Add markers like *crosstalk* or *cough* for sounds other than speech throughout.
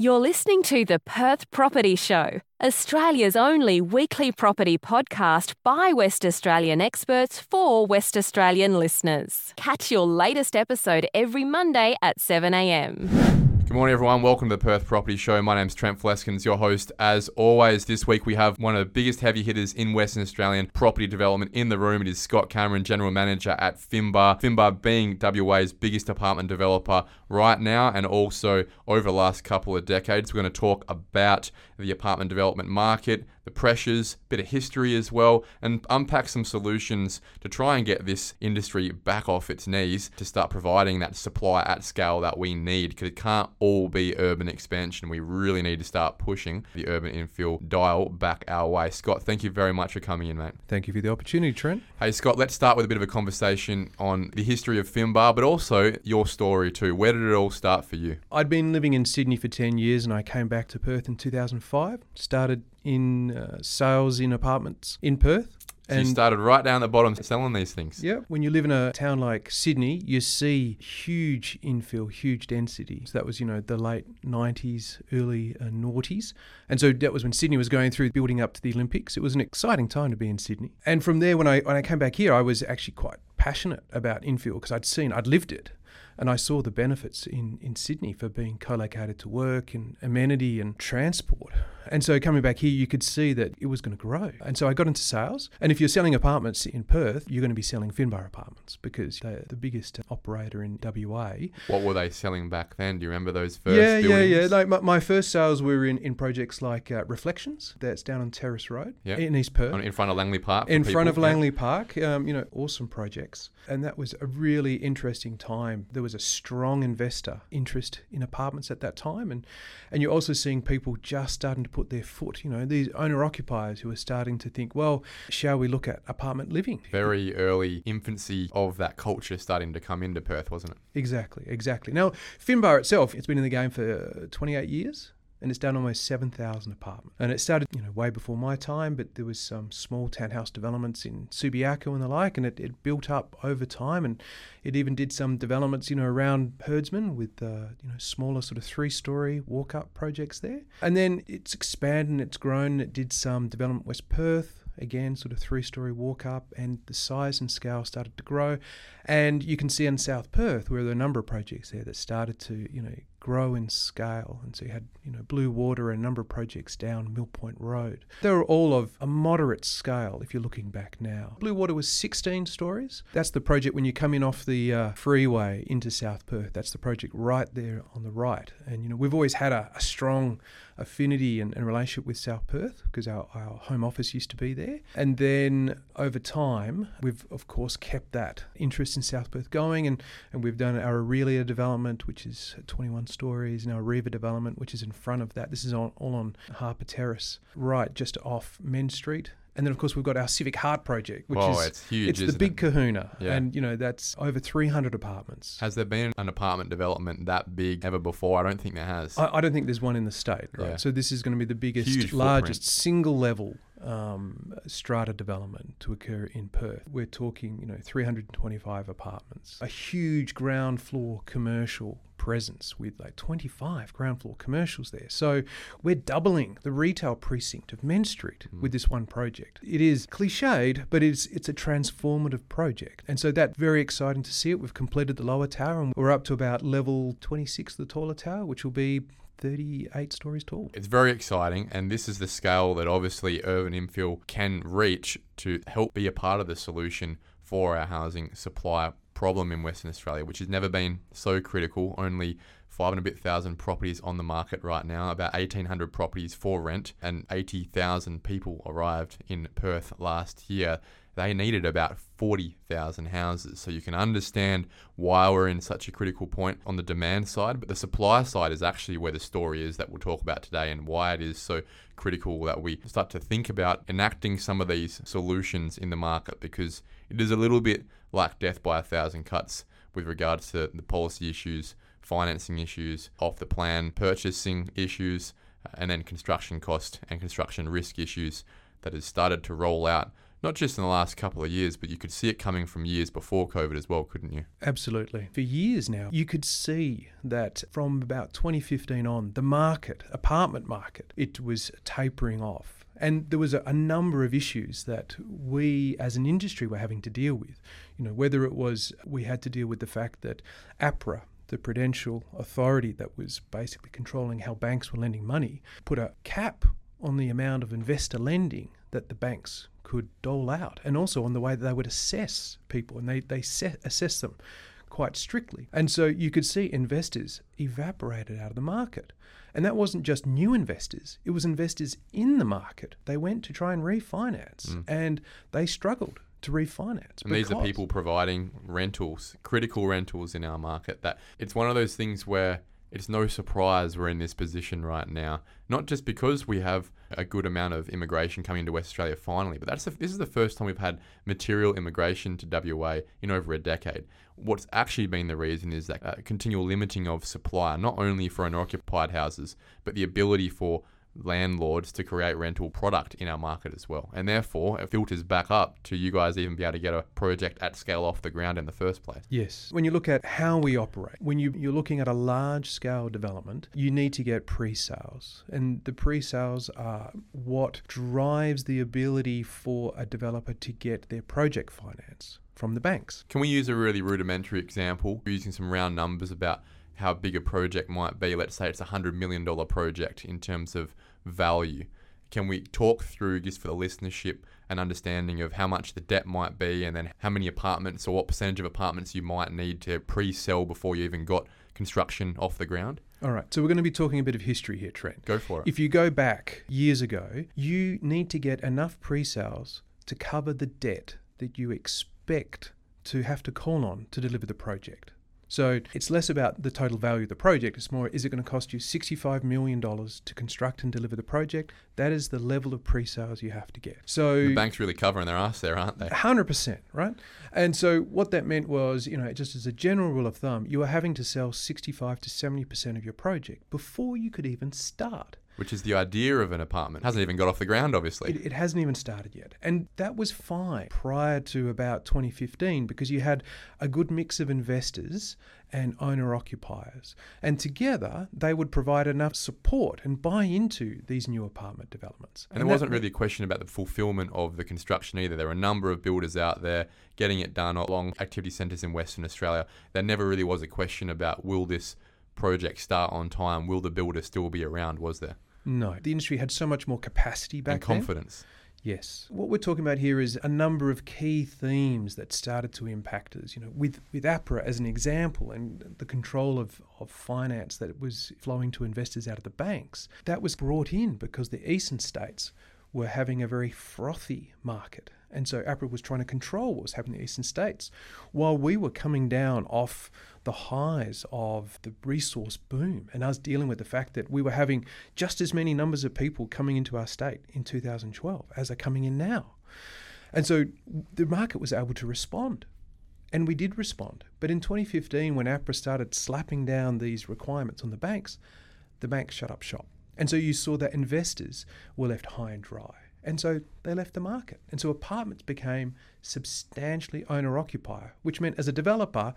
You're listening to the Perth Property Show, Australia's only weekly property podcast by West Australian experts for West Australian listeners. Catch your latest episode every Monday at 7am. Good morning, everyone. Welcome to the Perth Property Show. My name's Trent Fleskens, your host. As always, this week we have one of the biggest heavy hitters in Western Australian property development in the room. It is Scott Cameron, General Manager at Finbar. Finbar being WA's biggest apartment developer right now and also over the last couple of decades. We're going to talk about the apartment development market, the pressures, bit of history as well, and unpack some solutions to try and get this industry back off its knees to start providing that supply at scale that we need because it can't all be urban expansion. We really need to start pushing the urban infill dial back our way. Scott, thank you very much for coming in, mate. Thank you for the opportunity, Trent. Hey, Scott, let's start with a bit of a conversation on the history of Finbar, but also your story too. Where did it all start for you? I'd been living in Sydney for 10 years and I came back to Perth in 2005. Started in uh, sales in apartments in Perth. So you started right down the bottom selling these things. Yeah, when you live in a town like Sydney, you see huge infill, huge density. So that was, you know, the late 90s, early uh, noughties. And so that was when Sydney was going through building up to the Olympics. It was an exciting time to be in Sydney. And from there, when I, when I came back here, I was actually quite passionate about infill because I'd seen, I'd lived it. And I saw the benefits in, in Sydney for being co located to work and amenity and transport. And so coming back here, you could see that it was going to grow. And so I got into sales. And if you're selling apartments in Perth, you're going to be selling Finbar apartments because they're the biggest operator in WA. What were they selling back then? Do you remember those first Yeah, buildings? yeah, yeah. Like my, my first sales were in, in projects like uh, Reflections, that's down on Terrace Road Yeah. in East Perth. In front of Langley Park? in front of. Langley Park, um, you know, awesome projects. And that was a really interesting time. There was a strong investor interest in apartments at that time. And, and you're also seeing people just starting to put their foot, you know, these owner occupiers who are starting to think, well, shall we look at apartment living? Very early infancy of that culture starting to come into Perth, wasn't it? Exactly, exactly. Now, Finbar itself, it's been in the game for uh, 28 years. And it's done almost 7,000 apartments. And it started, you know, way before my time, but there was some small townhouse developments in Subiaco and the like, and it, it built up over time. And it even did some developments, you know, around Herdsman with, uh, you know, smaller sort of three-story walk-up projects there. And then it's expanded and it's grown. It did some development West Perth, again, sort of three story walk up, and the size and scale started to grow. And you can see in South Perth where there are a number of projects there that started to, you know, grow in scale. And so you had, you know, Blue Water and a number of projects down Mill Point Road. They were all of a moderate scale if you're looking back now. Blue Water was 16 stories. That's the project when you come in off the uh, freeway into South Perth. That's the project right there on the right. And, you know, we've always had a, a strong affinity and, and relationship with South Perth because our, our home office used to be there. And then over time, we've of course kept that interest in South Perth going and, and we've done our Aurelia development, which is 21 stories, and our Riva development, which is in front of that. This is all on Harper Terrace, right just off Mends Street. And then, of course, we've got our Civic Heart project, which Whoa, is it's huge, It's the big it? kahuna, Yeah. and you know that's over 300 apartments. Has there been an apartment development that big ever before? I don't think there has. I, I don't think there's one in the state, right? Yeah. So this is going to be the biggest, Huge largest single level um, strata development to occur in Perth. We're talking, you know, 325 apartments, a huge ground floor commercial presence with like 25 ground floor commercials there. So we're doubling the retail precinct of Mends Street with this one project. It is cliched, but it's it's a transformative project. And so that's very exciting to see it. We've completed the lower tower and we're up to about level 26 of the taller tower, which will be 38 stories tall. It's very exciting, and this is the scale that obviously urban infill can reach to help be a part of the solution for our housing supply problem in Western Australia, which has never been so critical. Only five and a bit thousand properties on the market right now, about 1,800 properties for rent, and 80,000 people arrived in Perth last year. They needed about 40,000 houses. So you can understand why we're in such a critical point on the demand side. But the supply side is actually where the story is that we'll talk about today and why it is so critical that we start to think about enacting some of these solutions in the market because it is a little bit like death by a thousand cuts with regards to the policy issues, financing issues, off the plan purchasing issues, and then construction cost and construction risk issues that has started to roll out not just in the last couple of years, but you could see it coming from years before COVID as well, couldn't you? Absolutely. For years now, you could see that from about 2015 on, the market, apartment market, it was tapering off. And there was a, a, number of issues that we as an industry were having to deal with. You know, whether it was we had to deal with the fact that APRA, the prudential authority that was basically controlling how banks were lending money, put a cap on the amount of investor lending that the banks could dole out, and also on the way that they would assess people, and they, they set, assess them quite strictly. And so you could see investors evaporated out of the market. And that wasn't just new investors, it was investors in the market. They went to try and refinance mm. and they struggled to refinance. And these are people providing rentals, critical rentals in our market. That it's one of those things where it's no surprise we're in this position right now. Not just because we have a good amount of immigration coming into West Australia finally, but that's this is the first time we've had material immigration to WA in over a decade. What's actually been the reason is that uh, continual limiting of supply, not only for unoccupied houses, but the ability for landlords to create rental product in our market as well. And therefore, it filters back up to you guys even be able to get a project at scale off the ground in the first place. Yes. When you look at how we operate, when you, you're looking at a large scale development, you need to get pre sales. And the pre sales are what drives the ability for a developer to get their project finance from the banks. Can we use a really rudimentary example using some round numbers about how big a project might be. Let's say it's a $100 million project in terms of value. Can we talk through, just for the listenership, an understanding of how much the debt might be and then how many apartments or what percentage of apartments you might need to pre sell before you even got construction off the ground? All right, so we're going to be talking a bit of history here, Trent. Go for it. If you go back years ago, you need to get enough pre sales to cover the debt that you expect to have to call on to deliver the project. So it's less about the total value of the project. It's more, is it going to cost you $65 million to construct and deliver the project? That is the level of pre sales you have to get. So the bank's really covering their ass there, aren't they? 100%, right? And so what that meant was, you know, just as a general rule of thumb, you were having to sell 65 to 70% of your project before you could even start which is the idea of an apartment. Hasn't even got off the ground, obviously. It, it, hasn't even started yet. And that was fine prior to about 2015 because you had a good mix of investors and owner occupiers. And together, they would provide enough support and buy into these new apartment developments. And, and there wasn't really a question about the fulfillment of the construction either. There were a number of builders out there getting it done along activity centres in Western Australia. There never really was a question about will this project start on time? Will the builder still be around? Was there? No, the industry had so much more capacity back and confidence. Then. Yes. What we're talking about here is a number of key themes that started to impact us. You know, with, with APRA as an example and the control of, of finance that was flowing to investors out of the banks, that was brought in because the eastern states were having a very frothy market. And so APRA was trying to control what was happening in the eastern states while we were coming down off the highs of the resource boom and us dealing with the fact that we were having just as many numbers of people coming into our state in 2012 as are coming in now. And so the market was able to respond. And we did respond. But in 2015, when APRA started slapping down these requirements on the banks, the banks shut up shop. And so you saw that investors were left high and dry. And so they left the market. And so apartments became substantially owner occupier, which meant as a developer,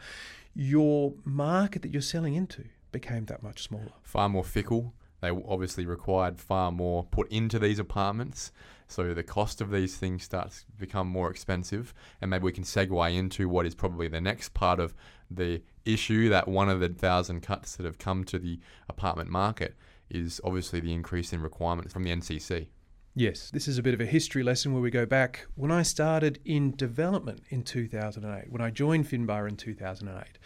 your market that you're selling into became that much smaller. Far more fickle. They obviously required far more put into these apartments. So the cost of these things starts to become more expensive. And maybe we can segue into what is probably the next part of the issue that one of the thousand cuts that have come to the apartment market is obviously the increase in requirements from the NCC. Yes, this is a bit of a history lesson where we go back. When I started in development in 2008, when I joined Finbar in 2008,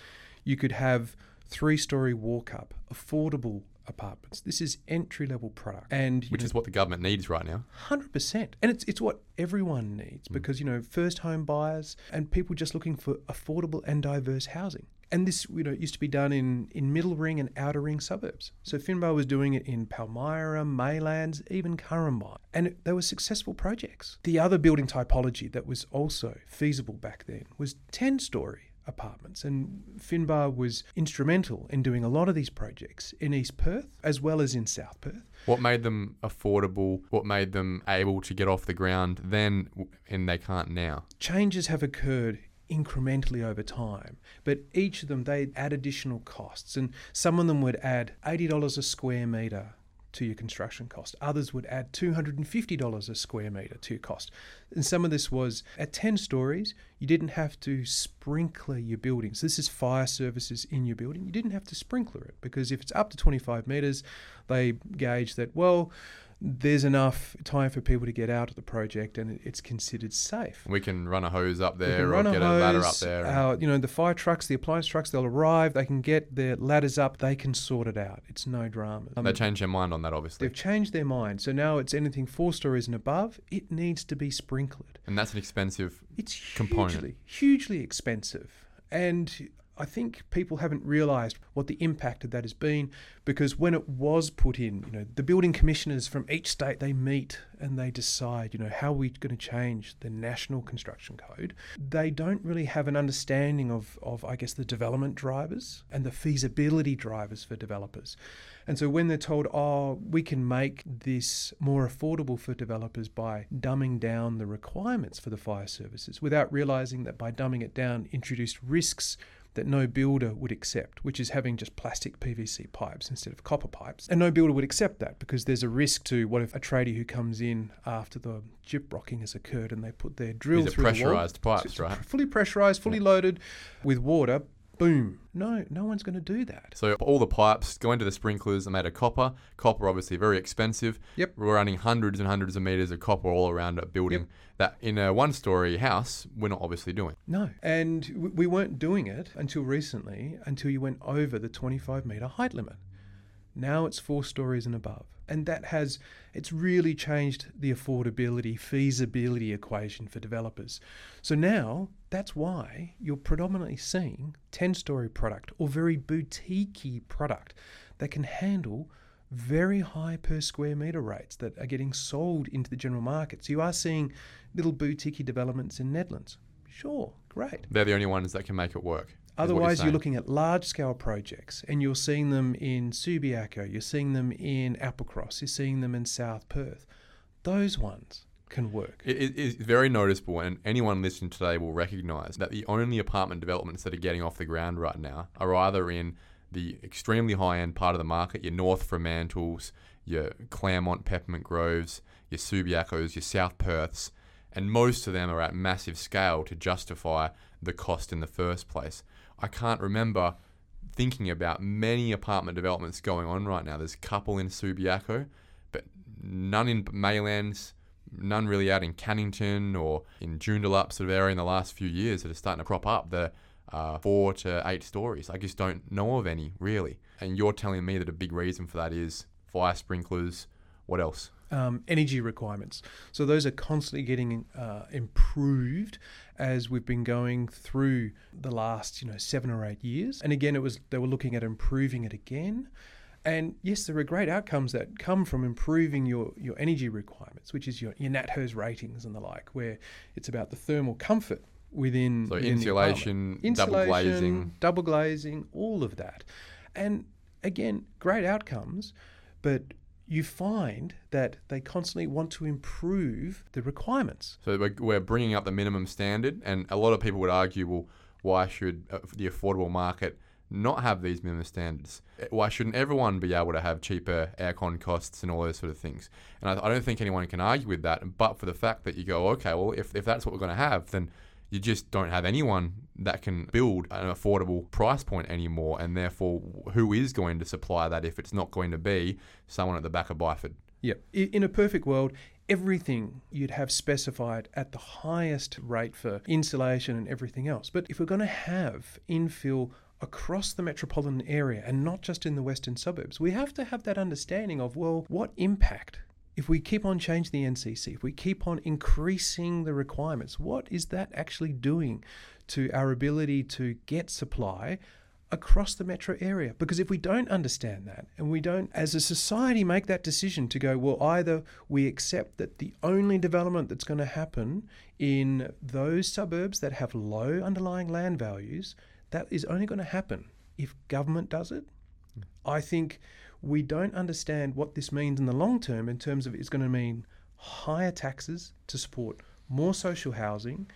you could have three story walk up, affordable apartments. This is entry level product, and which know, is what the government needs right now. Hundred percent, and it's it's what everyone needs mm. because you know first home buyers and people just looking for affordable and diverse housing and this you know used to be done in, in middle ring and outer ring suburbs. So Finbar was doing it in Palmyra, Maylands, even Currambine, and they were successful projects. The other building typology that was also feasible back then was ten story apartments. And Finbar was instrumental in doing a lot of these projects in East Perth as well as in South Perth. What made them affordable? What made them able to get off the ground then and they can't now? Changes have occurred incrementally over time. But each of them, they add additional costs. And some of them would add $80 a square metre to your construction cost. Others would add $250 a square metre to your cost. And some of this was at 10 stories, you didn't have to sprinkler your building. So this is fire services in your building. You didn't have to sprinkler it because if it's up to 25 metres, they gauge that, well, there's enough time for people to get out of the project and it's considered safe. We can run a hose up there or get a ladder up there. Uh, you know, the fire trucks, the appliance trucks, they'll arrive, they can get their ladders up, they can sort it out. It's no drama. They changed their mind on that, obviously. They've changed their mind. So now it's anything four stories and above, it needs to be sprinkled. And that's an expensive. It's Component. hugely, hugely expensive. And I think people haven't realised what the impact of that has been because when it was put in, you know, the building commissioners from each state they meet and they decide, you know, how are we going to change the national construction code. They don't really have an understanding of, of I guess, the development drivers and the feasibility drivers for developers. And so when they're told, oh, we can make this more affordable for developers by dumbing down the requirements for the fire services without realizing that by dumbing it down introduced risks that no builder would accept, which is having just plastic PVC pipes instead of copper pipes. And no builder would accept that because there's a risk to what if a tradie who comes in after the gyp rocking has occurred and they put their drill These are through the wall, pressurized pipes, it's right? Fully pressurized, fully loaded with water. Boom. No, no one's going to do that. So all the pipes going to the sprinklers are made of copper. Copper, obviously, very expensive. Yep. We're running hundreds and hundreds of meters of copper all around a building Yep. that in a one-story house we're not obviously doing. No. And we weren't doing it until recently, until you went over the 25 metre height limit. Now it's four stories and above. And that has, it's really changed the affordability, feasibility equation for developers. So now that's why you're predominantly seeing 10 story product or very boutiquey product that can handle very high per square metre rates that are getting sold into the general market. So you are seeing little boutique developments in Nedlands. Sure, great. They're the only ones that can make it work. You're Otherwise, you're looking at large scale projects and you're seeing them in Subiaco, you're seeing them in Applecross, you're seeing them in South Perth. Those ones can work. It is very noticeable, and anyone listening today will recognise that the only apartment developments that are getting off the ground right now are either in the extremely high end part of the market, your North Fremantles, your Claremont Peppermint Groves, your Subiacos, your South Perths, and most of them are at massive scale to justify the cost in the first place. I can't remember thinking about many apartment developments going on right now. There's a couple in Subiaco, but none in Maylands, none really out in Cannington or in Joondalup sort of area in the last few years that are starting to crop up. The uh, four to eight stories. I just don't know of any really. And you're telling me that a big reason for that is fire sprinklers. What else? Um, energy requirements. So those are constantly getting uh, improved as we've been going through the last, you know, seven or eight years. And again, it was they were looking at improving it again. And yes, there are great outcomes that come from improving your, your energy requirements, which is your, your NatHERS ratings and the like, where it's about the thermal comfort within, So within insulation, apartment. double glazing. double glazing, all of that. And again, great outcomes, but you find that they constantly want to improve the requirements. So we're, bringing up the minimum standard, and a lot of people would argue, well, why should uh, the affordable market not have these minimum standards? Uh, Why shouldn't everyone be able to have cheaper aircon costs and all those sort of things? And I, I don't think anyone can argue with that, but for the fact that you go, okay, well, if, if that's what we're going to have, then you just don't have anyone that can build an affordable price point anymore, and therefore, who is going to supply that if it's not going to be someone at the back of Byford? Yep. In a perfect world, everything you'd have specified at the highest rate for insulation and everything else. But if we're going to have infill across the metropolitan area and not just in the western suburbs, we have to have that understanding of, well, what impact? If we keep on changing the NCC, if we keep on increasing the requirements, what is that actually doing to our ability to get supply across the metro area. Because if we don't understand that and we don't, as a society, make that decision to go, well, either we accept that the only development that's going to happen in those suburbs that have low underlying land values, that is only going to happen if government does it. Hmm. I think we don't understand what this means in the long term in terms of it's going to mean higher taxes to support more social housing.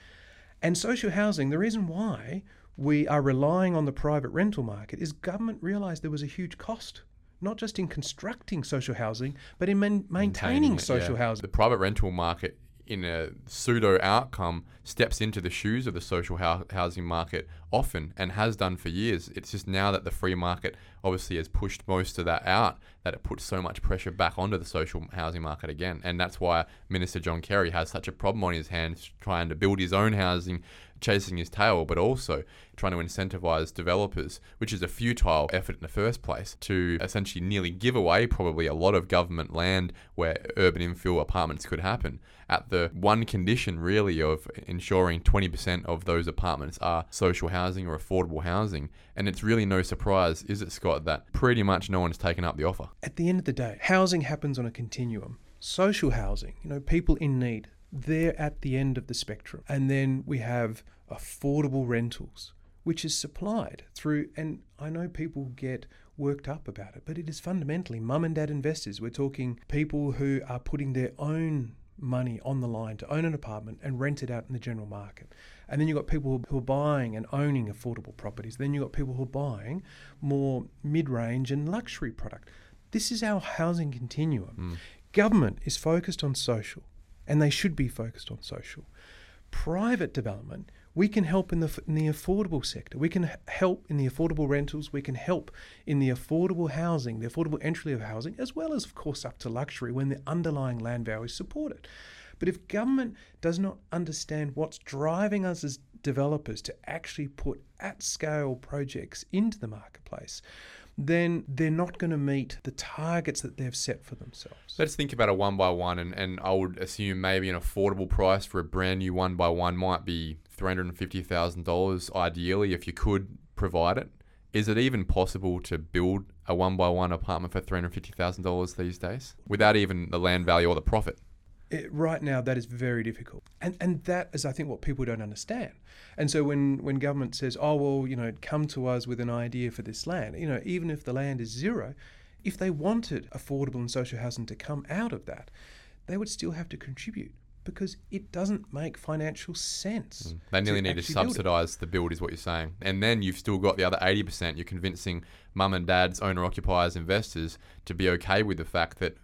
And social housing, the reason why we are relying on the private rental market is government realised there was a huge cost, not just in constructing social housing, but in man- maintaining, it, social yeah. housing. The private rental market, in a pseudo outcome, steps into the shoes of the social hou- housing market often and has done for years. It's just now that the free market obviously has pushed most of that out that it puts so much pressure back onto the social housing market again. And that's why Minister John Carey has such a problem on his hands trying to build his own housing chasing his tail, but also trying to incentivize developers, which is a futile effort in the first place, to essentially nearly give away probably a lot of government land where urban infill apartments could happen at the one condition really of ensuring 20% of those apartments are social housing or affordable housing. And it's really no surprise, is it, Scott, that pretty much no one's taken up the offer. At the end of the day, housing happens on a continuum. Social housing, you know, people in need, they're at the end of the spectrum. And then we have affordable rentals, which is supplied through, and I know people get worked up about it, but it is fundamentally mum and dad investors. We're talking people who are putting their own money on the line to own an apartment and rent it out in the general market. And then you've got people who are buying and owning affordable properties. Then you've got people who are buying more mid range and luxury product. This is our housing continuum. Mm. Government is focused on social, and they should be focused on social. Private development, we can help in the, in the affordable sector. We can help in the affordable rentals. We can help in the affordable housing, the affordable entry level housing, as well as, of course, up to luxury when the underlying land value is supported. But if government does not understand what's driving us as developers to actually put at scale projects into the marketplace, then they're not going to meet the targets that they've set for themselves. Let's think about a one by one, and, and I would assume maybe an affordable price for a brand new one by one might be $350,000 ideally if you could provide it. Is it even possible to build a one by one apartment for $350,000 these days without even the land value or the profit? It, right now, that is very difficult, and and that is, I think, what people don't understand. And so when when government says, "Oh well, you know, come to us with an idea for this land," you know, even if the land is zero, if they wanted affordable and social housing to come out of that, they would still have to contribute because it doesn't make financial sense. Mm. They nearly need to actually build it. subsidise the build, is what you're saying. And then you've still got the other 80%. You're convincing mum and dad's owner occupiers, investors to be okay with the fact that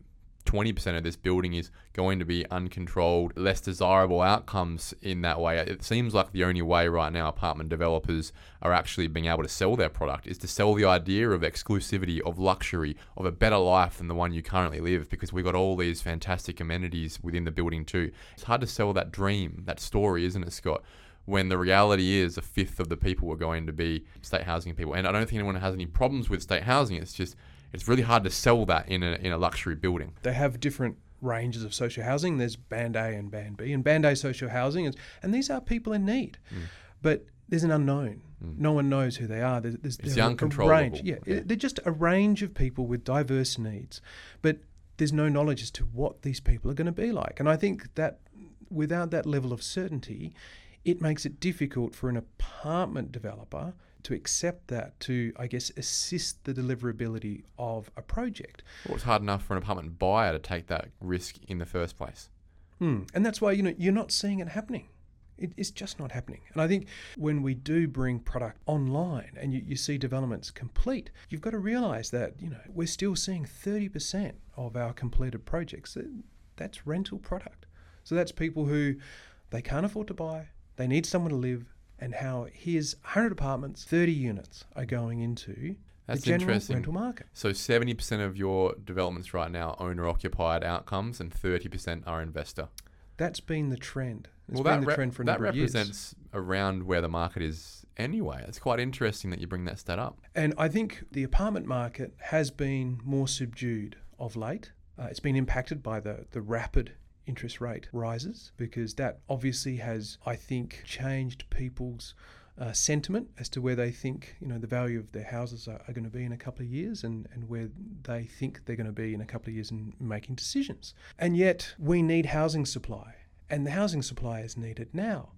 20% of this building is going to be uncontrolled, less desirable outcomes in that way. It seems like the only way right now apartment developers are actually being able to sell their product is to sell the idea of exclusivity, of luxury, of a better life than the one you currently live because we've got all these fantastic amenities within the building too. It's hard to sell that dream, that story, isn't it, Scott? When the reality is a fifth of the people are going to be state housing people. And I don't think anyone has any problems with state housing. It's just it's really hard to sell that in a in a luxury building. They have different ranges of social housing. There's Band A and Band B, and Band A social housing is, and these are people in need, Mm. but there's an unknown. No one knows who they are. There's, there's, It's a uncontrollable. range. Yeah, Yeah. they're just a range of people with diverse needs, but there's no knowledge as to what these people are going to be like. And I think that without that level of certainty, it makes it difficult for an apartment developer to accept that to, I guess, assist the deliverability of a project. Well, it's hard enough for an apartment buyer to take that risk in the first place. Hmm. And that's why you know you're not seeing it happening. It, it's just not happening. And I think when we do bring product online and you, you see developments complete, you've got to realise that you know we're still seeing 30% of our completed projects. That's rental product. So that's people who they can't afford to buy, they need somewhere to live, and how here's 100 apartments, 30 units are going into That's the general interesting. rental market. So 70% of your developments right now are owner occupied outcomes and 30% are investor. That's been the trend. It's well, been that, the rep- trend for a number of years. represents around where the market is anyway. It's quite interesting that you bring that stat up. And I think the apartment market has been more subdued of late. Uh, it's been impacted by the, the rapid interest rate rises because that obviously has, I think, changed people's uh, sentiment as to where they think you know the value of their houses are, are going to be in a couple of years and, and where they think they're going to be in a couple of years in making decisions. And yet we need housing supply, and the housing supply is needed now.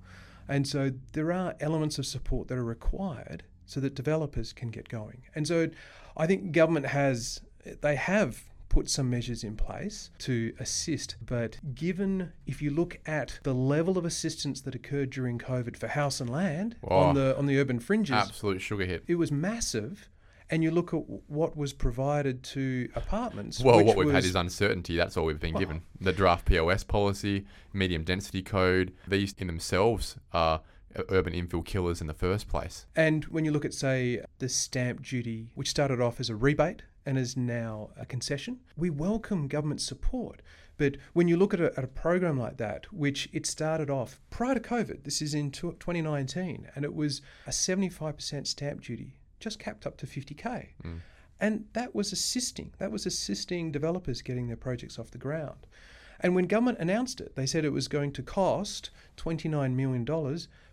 And so there are elements of support that are required so that developers can get going. And so I think government has they have put some measures in place to assist. But given, if you look at the level of assistance that occurred during COVID for house and land Oh, on the on the urban fringes, Absolute sugar hit. it was massive. And you look at what was provided to apartments. Well, what we've had is uncertainty. That's all we've been Well- given. The draft POS policy, medium density code, these in themselves are uh, urban infill killers in the first place. And when you look at, say, the stamp duty, which started off as a rebate and is now a concession, we welcome government support. But when you look at a, at a program like that, which it started off prior to COVID, this is in 2019, and it was a 75% stamp duty, just capped up to 50K. Mm. And that was assisting. That was assisting developers getting their projects off the ground. And when government announced it, they said it was going to cost $29 million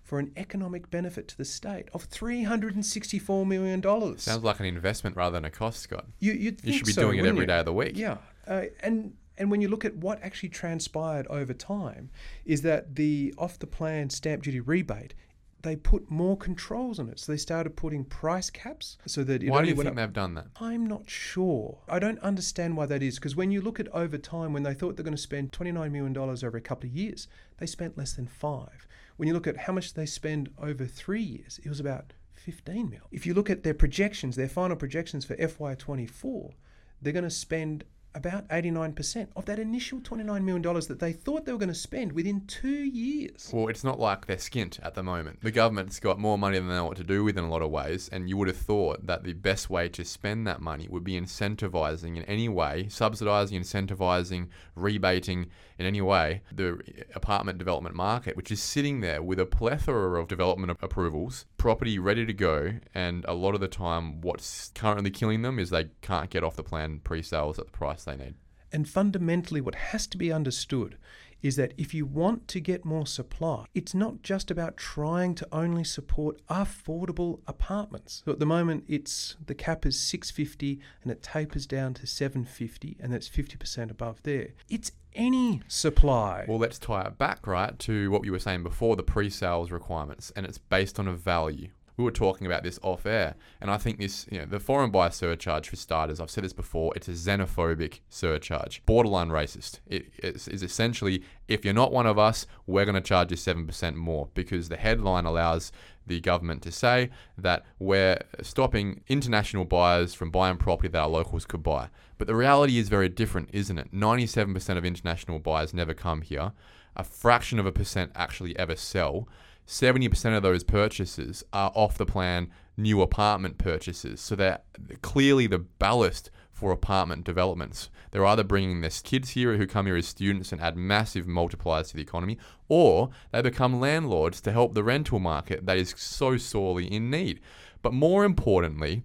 for an economic benefit to the state of $364 million. Sounds like an investment rather than a cost, Scott. you, you'd You should be so, doing it every you? day of the week. Yeah. Uh, and, and when you look at what actually transpired over time, is that the off the plan stamp duty rebate, they put more controls on it. So they started putting price caps so that it Why do you think up they've done that? I'm not sure. I don't understand why that is because when you look at over time, when they thought they're going to spend $29 million over a couple of years, they spent less than five. When you look at how much they spend over three years, it was about 15 mil. If you look at their projections, their final projections for FY24, they're going to spend about 89% of that initial $29 million that they thought they were going to spend within two years. Well, it's not like they're skint at the moment. The government's got more money than they know what to do with in a lot of ways, and you would have thought that the best way to spend that money would be incentivizing in any way, subsidizing, incentivizing, rebating in any way the apartment development market, which is sitting there with a plethora of development approvals, property ready to go, and a lot of the time, what's currently killing them is they can't get off the plan pre-sales at the price they need. And fundamentally, what has to be understood is that if you want to get more supply, it's not just about trying to only support affordable apartments. So at the moment, it's the cap is 650 and it tapers down to 750, and that's 50% above there. It's any supply. Well, let's tie it back, right, to what you were saying before the pre sales requirements, and it's based on a value. We were talking about this off air, and I think this, you know, the foreign buyer surcharge, for starters, I've said this before, it's a xenophobic surcharge, borderline racist. It is, essentially, if you're not one of us, we're going to charge you 7% more, because the headline allows the government to say that we're stopping international buyers from buying property that our locals could buy. But the reality is very different, isn't it? 97% of international buyers never come here. A fraction of a percent actually ever sell. 70% of those purchases are off the plan new apartment purchases. So they're clearly the ballast for apartment developments. They're either bringing their kids here who come here as students and add massive multipliers to the economy, or they become landlords to help the rental market that is so sorely in need. But more importantly,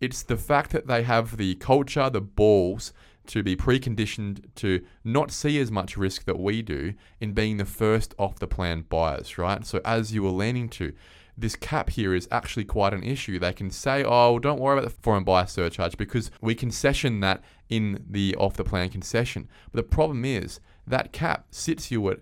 it's the fact that they have the culture, the balls to be preconditioned to not see as much risk that we do in being the first off the plan buyers, right? So, as you were leaning to, this cap here is actually quite an issue. They can say, oh, don't worry about the foreign buyer surcharge because we concession that in the off the plan concession. But the problem is that cap sits you at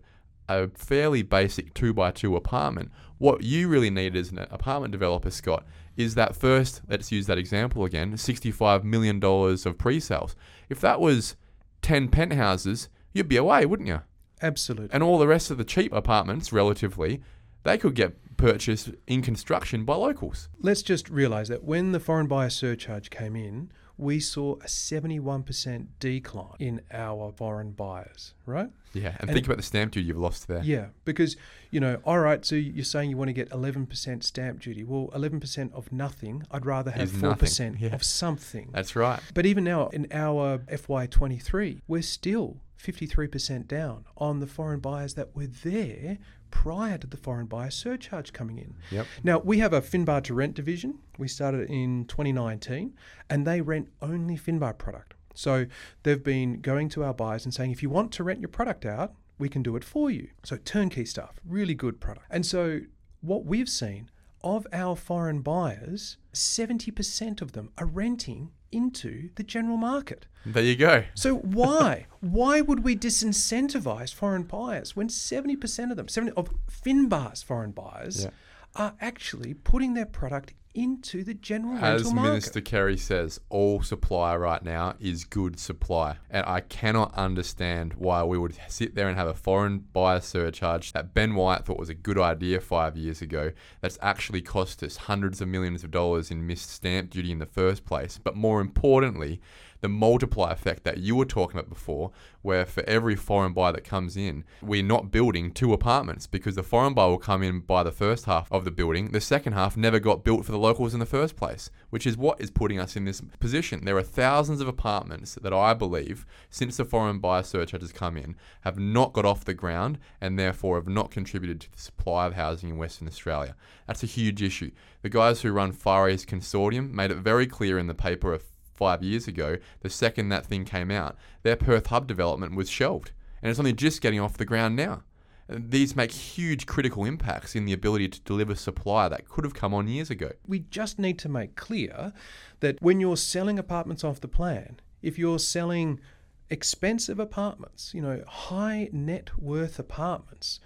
a fairly basic two by two apartment. What you really need as an apartment developer, Scott, is that first, let's use that example again, $65 million of pre sales. If that was 10 penthouses, you'd be away, wouldn't you? Absolutely. And all the rest of the cheap apartments, relatively, they could get purchased in construction by locals. Let's just realise that when the foreign buyer surcharge came in, we saw a 71% decline in our foreign buyers, right? Yeah, and, And think about the stamp duty you've lost there. Yeah, because, you know, all right, so you're saying you want to get 11% stamp duty. Well, 11% of nothing, I'd rather have Is 4% nothing, yeah. of something. That's right. But even now, in our FY23, we're still 53% down on the foreign buyers that were there prior to the foreign buyer surcharge coming in. Yep. Now, we have a Finbar to rent division. We started in 2019, and they rent only Finbar product. So they've been going to our buyers and saying, if you want to rent your product out, we can do it for you. So turnkey stuff, really good product. And so what we've seen of our foreign buyers, 70% of them are renting into the general market. There you go. So why? *laughs* why would we disincentivize foreign buyers when 70% of them, 70 of Finbar's foreign buyers Yeah. are actually putting their product into the general As rental market? Minister Carey says, all supply right now is good supply. And I cannot understand why we would sit there and have a foreign buyer surcharge that Ben Wyatt thought was a good idea five years ago, that's actually cost us hundreds of millions of dollars in missed stamp duty in the first place. But more importantly, the multiplier effect that you were talking about before, where for every foreign buyer that comes in, we're not building two apartments because the foreign buyer will come in by the first half of the building. The second half never got built for the locals in the first place, which is what is putting us in this position. There are thousands of apartments that I believe, since the foreign buyer surcharge has come in, have not got off the ground and therefore have not contributed to the supply of housing in Western Australia. That's a huge issue. The guys who run Far East Consortium made it very clear in the paper five years ago, the second that thing came out, their Perth hub development was shelved. And it's only just getting off the ground now. These make huge critical impacts in the ability to deliver supply that could have come on years ago. we just need to make clear that when you're selling apartments off the plan, if you're selling expensive apartments, you know, high net worth apartments,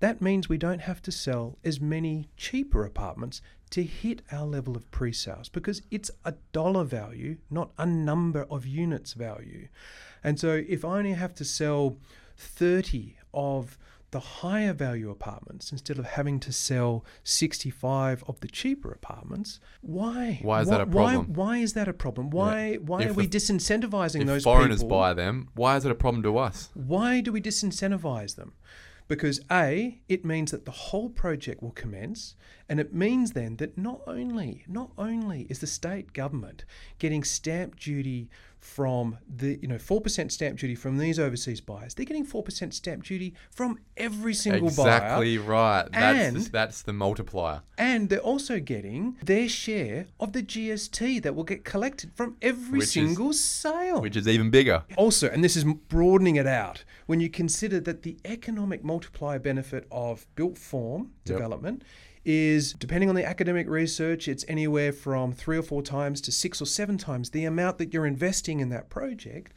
that means we don't have to sell as many cheaper apartments to hit our level of pre sales because it's a dollar value, not a number of units value. And so if I only have to sell 30 of the higher value apartments instead of having to sell 65 of the cheaper apartments, why? Why is that a problem? Why, is that a problem? Why why If are we the- disincentivizing If those foreigners people? buy them, why is it a problem to us? Why do we disincentivize them? Because A, it means that the whole project will commence, and it means then that not only not only is the state government getting stamp duty from the you know four percent stamp duty from these overseas buyers, they're getting four percent stamp duty from every single Exactly buyer. Exactly right. That's And- the, that's the multiplier. And they're also getting their share of the GST that will get collected from every Which is- single sale. Which is even bigger. Also, and this is broadening it out, when you consider that the economic multiplier benefit of built form Yep. development is, depending on the academic research, it's anywhere from three or four times to six or seven times the amount that you're investing in that project.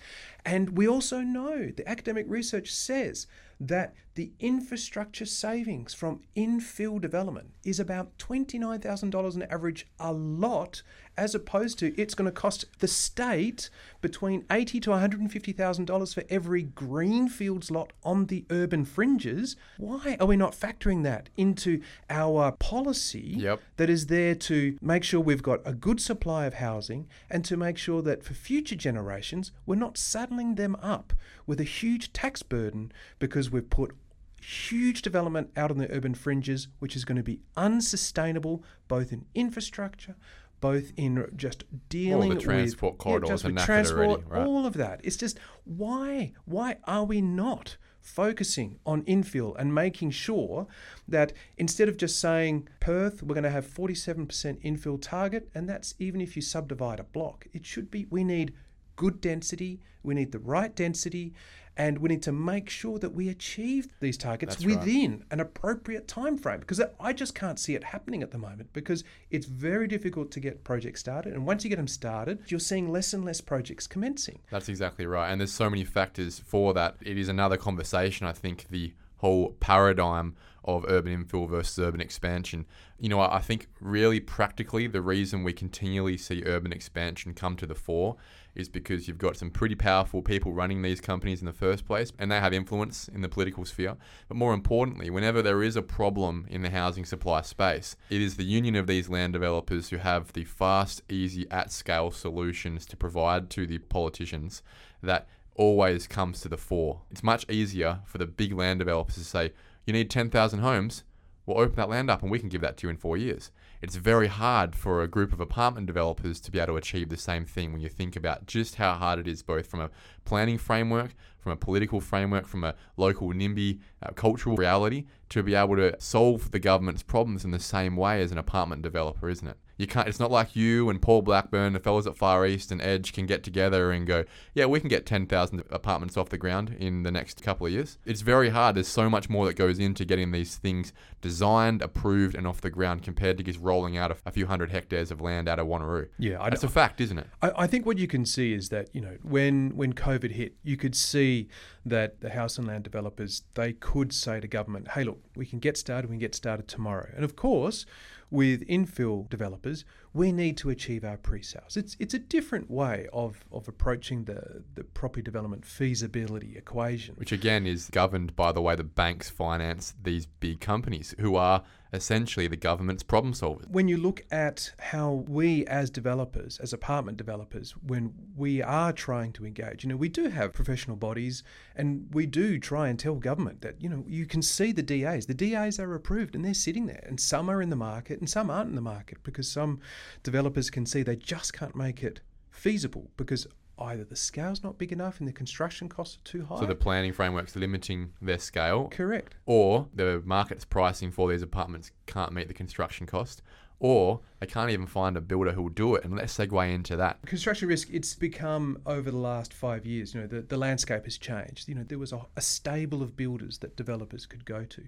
And we also know the academic research says that the infrastructure savings from infill development is about $29,000 on average a lot, as opposed to it's going to cost the state between eighty to $150,000 for every greenfields lot on the urban fringes. Why are we not factoring that into our policy Yep. that is there to make sure we've got a good supply of housing and to make sure that for future generations we're not saddling them up with a huge tax burden because we've put huge development out on the urban fringes which is going to be unsustainable both in infrastructure both in just dealing with transport corridors just are with transport, already, right? all of that. It's just why why are we not focusing on infill and making sure that instead of just saying Perth, we're going to have 47% infill target, and that's even if you subdivide a block. It should be we need good density, we need the right density, and we need to make sure that we achieve these targets That's right. within an appropriate time frame because I just can't see it happening at the moment because it's very difficult to get projects started and once you get them started you're seeing less and less projects commencing That's exactly right. And there's so many factors for that. It is another conversation, I think, the whole paradigm of urban infill versus urban expansion. You know, I think really practically the reason we continually see urban expansion come to the fore is because you've got some pretty powerful people running these companies in the first place and they have influence in the political sphere. But more importantly, whenever there is a problem in the housing supply space, it is the union of these land developers who have the fast, easy, at scale solutions to provide to the politicians that always comes to the fore. It's much easier for the big land developers to say, you need 10,000 homes, we'll open that land up and we can give that to you in four years. It's very hard for a group of apartment developers to be able to achieve the same thing when you think about just how hard it is, both from a planning framework, from a political framework, from a local NIMBY uh, cultural reality, to be able to solve the government's problems in the same way as an apartment developer, isn't it? You can't. It's not like you and Paul Blackburn, the fellows at Far East and Edge, can get together and go, yeah, we can get ten thousand apartments off the ground in the next couple of years. It's very hard. There's so much more that goes into getting these things designed, approved, and off the ground compared to just rolling out a, a few hundred hectares of land out of Wanneroo. Yeah, I, That's a fact, isn't it? I, I think what you can see is that you know when when COVID hit, you could see that the house and land developers they could say to government, "Hey, look, we can get started. We can get started tomorrow." And of course, with infill developers, we need to achieve our pre-sales. It's it's a different way of, of approaching the, the property development feasibility equation. Which again is governed by the way the banks finance these big companies who are essentially the government's problem solvers. When you look at how we as developers, as apartment developers, when we are trying to engage, you know, we do have professional bodies and we do try and tell government that, you know, you can see the DAs. The DAs are approved and they're sitting there and some are in the market and some aren't in the market because some developers can see they just can't make it feasible because either the scale's not big enough and the construction costs are too high. So the planning framework's limiting their scale, Correct. or the market's pricing for these apartments can't meet the construction cost, or they can't even find a builder who will do it. And let's segue into that. Construction risk, it's become over the last five years, you know, the, the landscape has changed. You know, there was a, a stable of builders that developers could go to.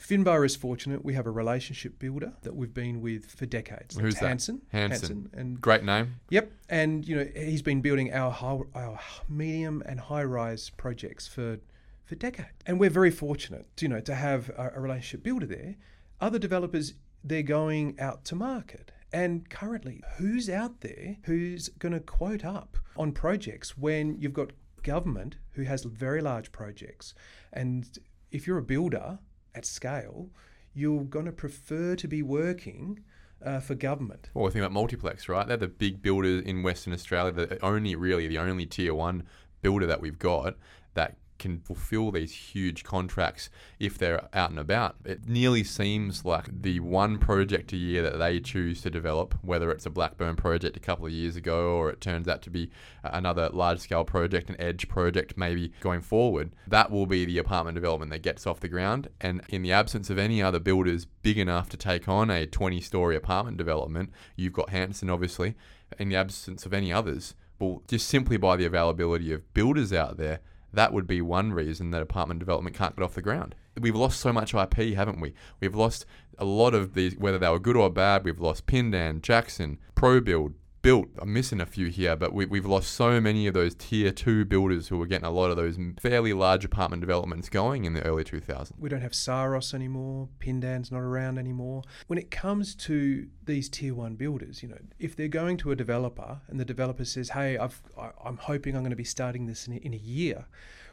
Finbar is fortunate. We have a relationship builder that we've been with for decades. Who's That's that? Hanson. Hanson. And Great name. Yep, and you know he's been building our high, our medium and high rise projects for for decades, and we're very fortunate, you know, to have a, a relationship builder there. Other developers, they're going out to market. And currently, who's out there who's going to quote up on projects when you've got government who has very large projects? And if you're a builder at scale, you're going to prefer to be working uh, for government. Well, we think about Multiplex, right? They're the big builders in Western Australia, the only really the only tier one builder that we've got that can fulfill these huge contracts if they're out and about. It nearly seems like the one project a year that they choose to develop, whether it's a Blackburne project a couple of years ago or it turns out to be another large scale project, an edge project maybe going forward, that will be the apartment development that gets off the ground. And in the absence of any other builders big enough to take on a 20 story apartment development, you've got Hanson obviously. In the absence of any others, well, just simply by the availability of builders out there, that would be one reason that apartment development can't get off the ground. We've lost so much IP, haven't we? We've lost a lot of these, whether they were good or bad. We've lost Pindan, Jaxon, ProBuild, Built. I'm missing a few here, but we, we've lost so many of those tier two builders who were getting a lot of those fairly large apartment developments going in the early 2000s. We don't have Saros anymore. Pindan's not around anymore. When it comes to these tier one builders, you know, if they're going to a developer and the developer says, "Hey, I've, I'm hoping I'm going to be starting this in in a year,"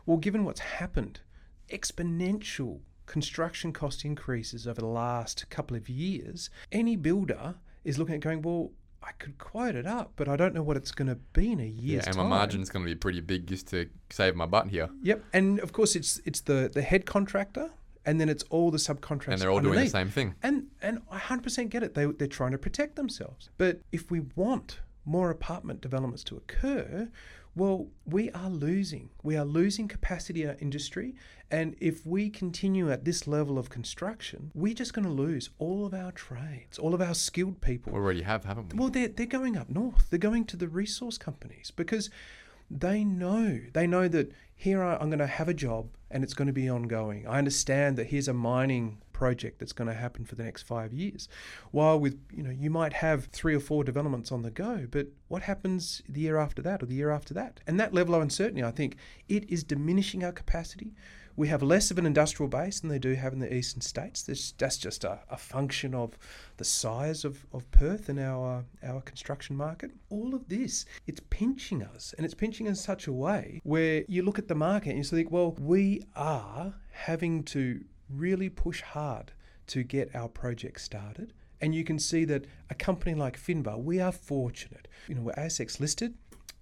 well, given what's happened, exponential construction cost increases over the last couple of years, any builder is looking at going, "Well." I could quote it up, but I don't know what it's going to be in a year. yeah, and time. my margin's going to be pretty big just to save my butt here. Yep, and of course it's it's the the head contractor, and then it's all the subcontractors. And they're all doing the same thing. And and I hundred percent get it. They they're trying to protect themselves. But if we want more apartment developments to occur, well, we are losing. We are losing capacity in our industry. And if we continue at this level of construction, we're just going to lose all of our trades, all of our skilled people. We already have, haven't we? Well, they're, they're going up north. They're going to the resource companies because they know. They know that here I, I'm going to have a job and it's going to be ongoing. I understand that here's a mining project that's going to happen for the next five years. While with, you know, you might have three or four developments on the go, but what happens the year after that or the year after that? And that level of uncertainty, I think, it is diminishing our capacity. We have less of an industrial base than they do have in the eastern states. This, that's just a, a function of the size of, of Perth and our our construction market. All of this, it's pinching us, and it's pinching in such a way where you look at the market and you think, well, we are having to really push hard to get our project started. And you can see that a company like Finbar, we are fortunate. You know, we're ASX listed.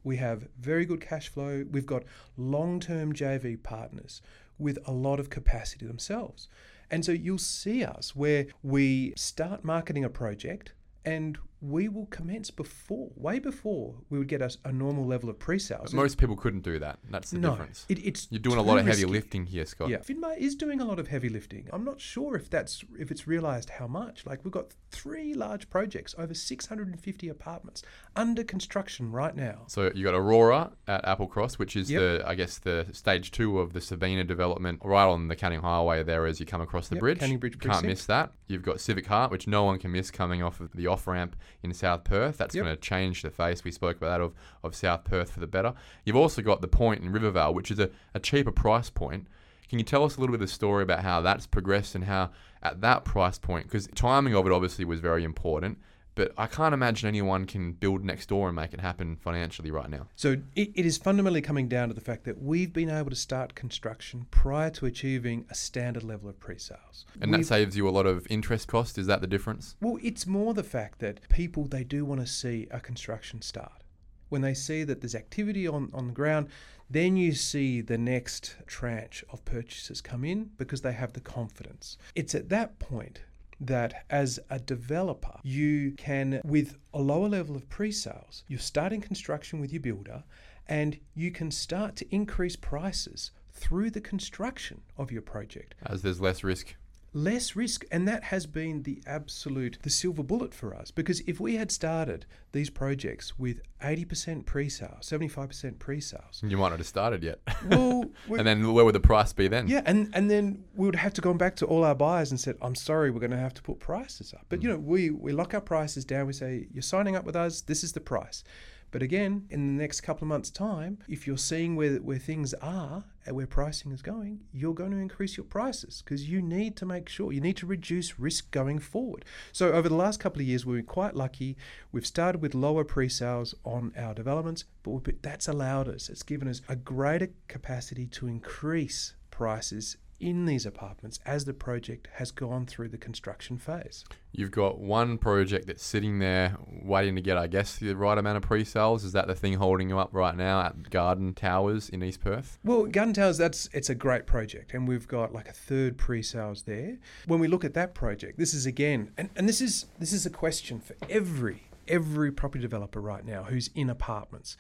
We have very good cash flow. We've got long term JV partners with a lot of capacity themselves. And so you'll see us where we start marketing a project and we will commence before, way before we would get us a normal level of pre-sales. But most people couldn't do that. That's the no, difference. it, it's You're doing a lot of heavy risky. lifting here, Scott. Yeah, Finbar is doing a lot of heavy lifting. I'm not sure if that's if it's realised how much. Like we've got three large projects, over 650 apartments under construction right now. So you got Aurora at Applecross, which is Yep. the I guess the stage two of the Sabina development, right on the Canning Highway there as you come across the Yep, bridge. Canning Bridge Can't precinct. miss that. You've got Civic Heart, which no one can miss coming off of the off ramp in South Perth. That's Yep. going to change the face. We spoke about that of, of South Perth for the better. You've also got the Point in Rivervale, which is a, a cheaper price point. Can you tell us a little bit of the story about how that's progressed and how at that price point, because timing of it obviously was very important, but I can't imagine anyone can build next door and make it happen financially right now. So it, it is fundamentally coming down to the fact that we've been able to start construction prior to achieving a standard level of pre-sales. And that We've- saves you a lot of interest cost. Is that the difference? Well, it's more the fact that people they do want to see a construction start. When they see that there's activity on, on the ground, then you see the next tranche of purchases come in because they have the confidence. It's at that point that as a developer, you can, with a lower level of pre sales, you're starting construction with your builder and you can start to increase prices through the construction of your project As there's less risk. Less risk and that has been the absolute the silver bullet for us. Because if we had started these projects with 80% pre-sale 75% pre-sales You might not have started yet. well *laughs* and then where would the price be then? yeah and and then we would have to go back to all our buyers and said i'm sorry we're going to have to put prices up. But you mm. know we we lock our prices down. We say you're signing up with us. This is the price but again, in the next couple of months' time, if you're seeing where, where things are and where pricing is going, you're going to increase your prices because you need to make sure, you need to reduce risk going forward. So, over the last couple of years, we've been quite lucky. We've started with lower pre sales on our developments, but that's allowed us, it's given us a greater capacity to increase prices in these apartments as the project has gone through the construction phase. You've got one project that's sitting there waiting to get, I guess, the right amount of pre-sales. Is that the thing holding you up right now at Garden Towers in East Perth? Well, Garden Towers, that's it's a great project, and we've got like a third pre-sales there. When we look at that project, this is again, and, and this is this is a question for every every property developer right now who's in apartments.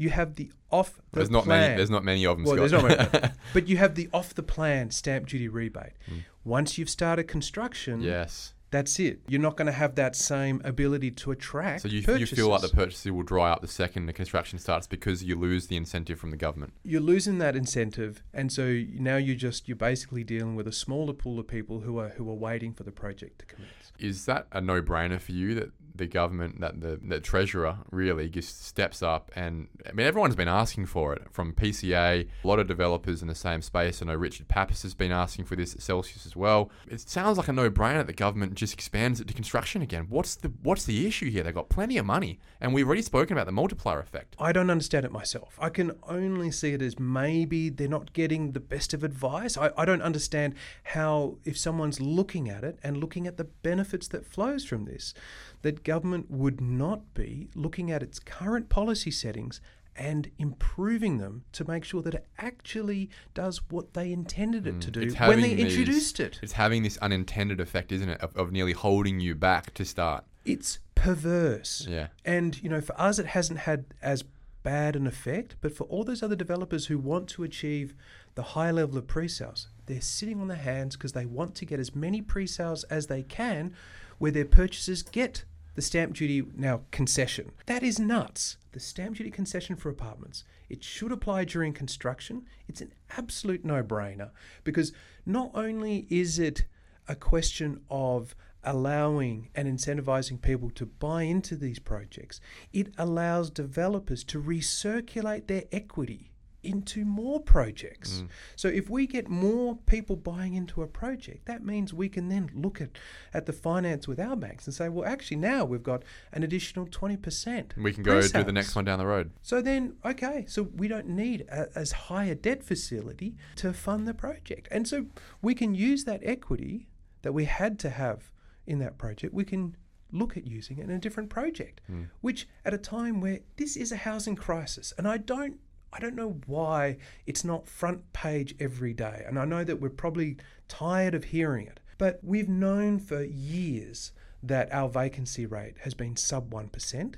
You have the off the There's not plan. many. There's not many of them. Well, there's not many, *laughs* but you have the off the plan stamp duty rebate. Mm. Once you've started construction, yes. that's it. You're not going to have that same ability to attract So you, you feel like the purchases will dry up the second the construction starts because you lose the incentive from the government. you're losing that incentive, and so now you're just you're basically dealing with a smaller pool of people who are who are waiting for the project to commence. Is that a no-brainer for you that the government, that the, the treasurer really just steps up and I mean everyone's been asking for it from PCA, a lot of developers in the same space. I know Richard Pappas has been asking for this at Celsius as well. It sounds like a no-brainer that the government just expands it to construction again. What's the what's the issue here? They've got plenty of money, and we've already spoken about the multiplier effect. I don't understand it myself. I can only see it as maybe they're not getting the best of advice. I, I don't understand how, if someone's looking at it and looking at the benefits that flows from this, that government would not be looking at its current policy settings and improving them to make sure that it actually does what they intended it to do Mm, when they these- introduced it. It's having this unintended effect, isn't it, of, of nearly holding you back to start. It's perverse. Yeah. And, you know, for us, it hasn't had as bad an effect, but for all those other developers who want to achieve the high level of pre sales, they're sitting on their hands because they want to get as many pre sales as they can where their purchases get the stamp duty now concession. That is nuts. The stamp duty concession for apartments. It should apply during construction. It's an absolute no brainer because not only is it a question of allowing and incentivizing people to buy into these projects, it allows developers to recirculate their equity into more projects. Mm. So if we get more people buying into a project, that means we can then look at, at the finance with our banks and say, well, actually now we've got an additional 20%. And We can go do the next one down the road. So then, okay, so we don't need a, as high a debt facility to fund the project. And so we can use that equity that we had to have in that project, we can look at using it in a different project, mm. which at a time where this is a housing crisis, and I don't. I don't know why it's not front page every day. And I know that we're probably tired of hearing it. But we've known for years that our vacancy rate has been sub 1%.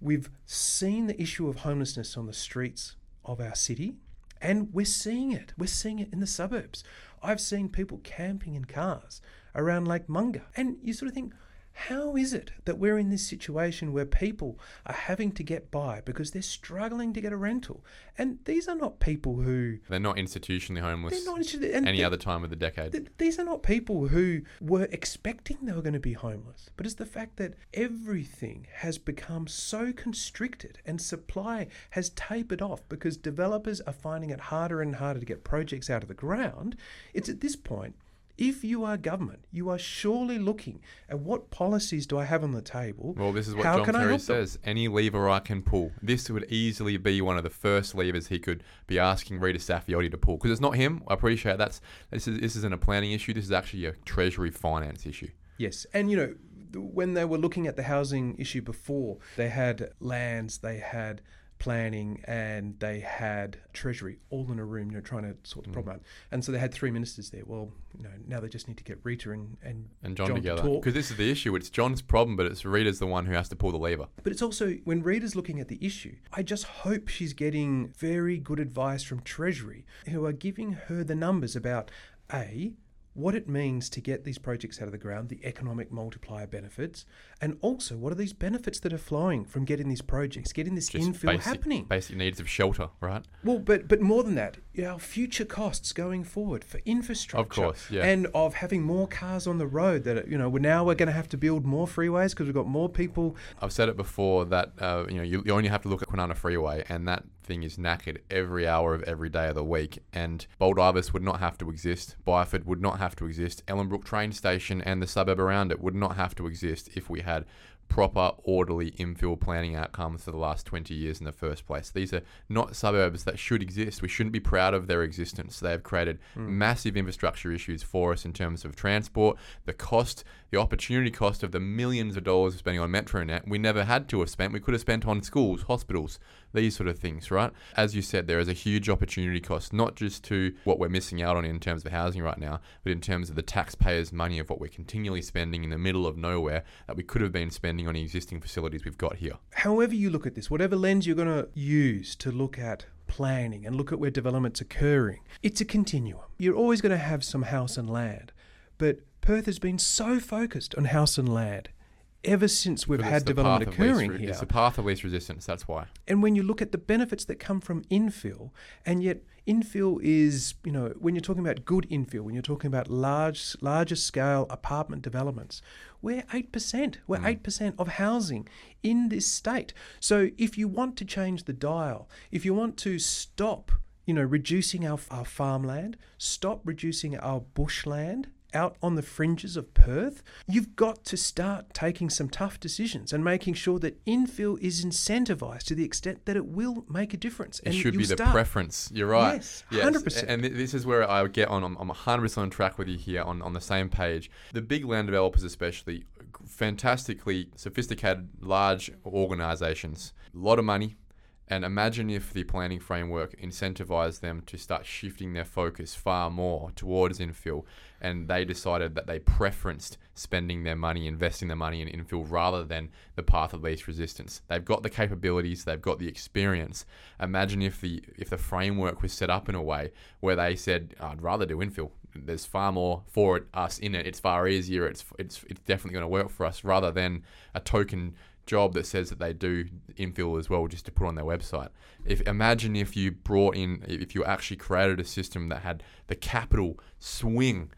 We've seen the issue of homelessness on the streets of our city, and we're seeing it. We're seeing it in the suburbs. I've seen people camping in cars around Lake Monger, and you sort of think, how is it that we're in this situation where people are having to get by because they're struggling to get a rental? And these are not people who They're not institutionally homeless they're not interested- and any they- other time of the decade. th- these are not people who were expecting they were going to be homeless, but it's the fact that everything has become so constricted and supply has tapered off because developers are finding it harder and harder to get projects out of the ground. It's at this point. If you are government, you are surely looking at what policies do I have on the table? Well, this is what How John can I Terry them? says. Any lever I can pull. This would easily be one of the first levers he could be asking Rita Saffioti to pull. Because it's not him. I appreciate that's this is this isn't a planning issue. This is actually a treasury finance issue. Yes, and you know when they were looking at the housing issue before, they had lands, they had planning, and they had treasury all in a room, you know, trying to sort the Mm. problem out. And so they had three ministers there. Well, you know, now they just need to get Rita and and, And John, to together. Because this is the issue. It's John's problem, but it's Rita's the one who has to pull the lever. But it's also when Rita's looking at the issue, I just hope she's getting very good advice from Treasury, who are giving her the numbers about A, what it means to get these projects out of the ground, the economic multiplier benefits, and also what are these benefits that are flowing from getting these projects, getting this Just infill basic, happening. basic needs of shelter, right? Well, but but more than that, our future costs going forward for infrastructure, of course, yeah. and of having more cars on the road. That you know, we're now we're going to have to build more freeways because we've got more people I've said it before that uh, you know you, you only have to look at Kwinana Freeway, and that thing is knackered every hour of every day of the week. And Baldivis would not have to exist. Byford would not have to exist. Ellenbrook train station and the suburb around it would not have to exist if we had proper, orderly infill planning outcomes for the last 20 years in the first place. These are not suburbs that should exist. We shouldn't be proud of their existence. They have created hmm. massive infrastructure issues for us in terms of transport, the cost, the opportunity cost of the millions of dollars we're spending on MetroNet. We never had to have spent. We could have spent on schools, hospitals, these sort of things, right? As you said, there is a huge opportunity cost, not just to what we're missing out on in terms of housing right now, but in terms of the taxpayers' money of what we're continually spending in the middle of nowhere that we could have been spending on existing facilities we've got here. however you look at this, whatever lens you're going to use to look at planning and look at where development's occurring, it's a continuum. You're always going to have some house and land, but Perth has been so focused on house and land ever since we've had development path of least occurring re- here. It's the path of least resistance, that's why. And when you look at the benefits that come from infill, and yet infill is, you know, when you're talking about good infill, when you're talking about large, larger scale apartment developments, we're 8%. We're hmm. 8% of housing in this state. So if you want to change the dial, if you want to stop, you know, reducing our, our farmland, stop reducing our bushland, out on the fringes of Perth, you've got to start taking some tough decisions and making sure that infill is incentivized to the extent that it will make a difference. It should be the start. preference. You're right. Yes, 100%. And this is where I get on. I'm, I'm 100% on track with you here on, on the same page. The big land developers, especially, fantastically sophisticated, large organizations, a lot of money. And imagine if the planning framework incentivized them to start shifting their focus far more towards infill, and they decided that they preferenced spending their money, investing their money in infill rather than the path of least resistance. They've got the capabilities, they've got the experience. Imagine if the if the framework was set up in a way where they said, "I'd rather do infill. There's far more for it, us in it. It's far easier. It's it's it's definitely going to work for us," rather than a token job that says that they do infill as well just to put on their website. If imagine if you brought in if you actually created a system that had the capital swing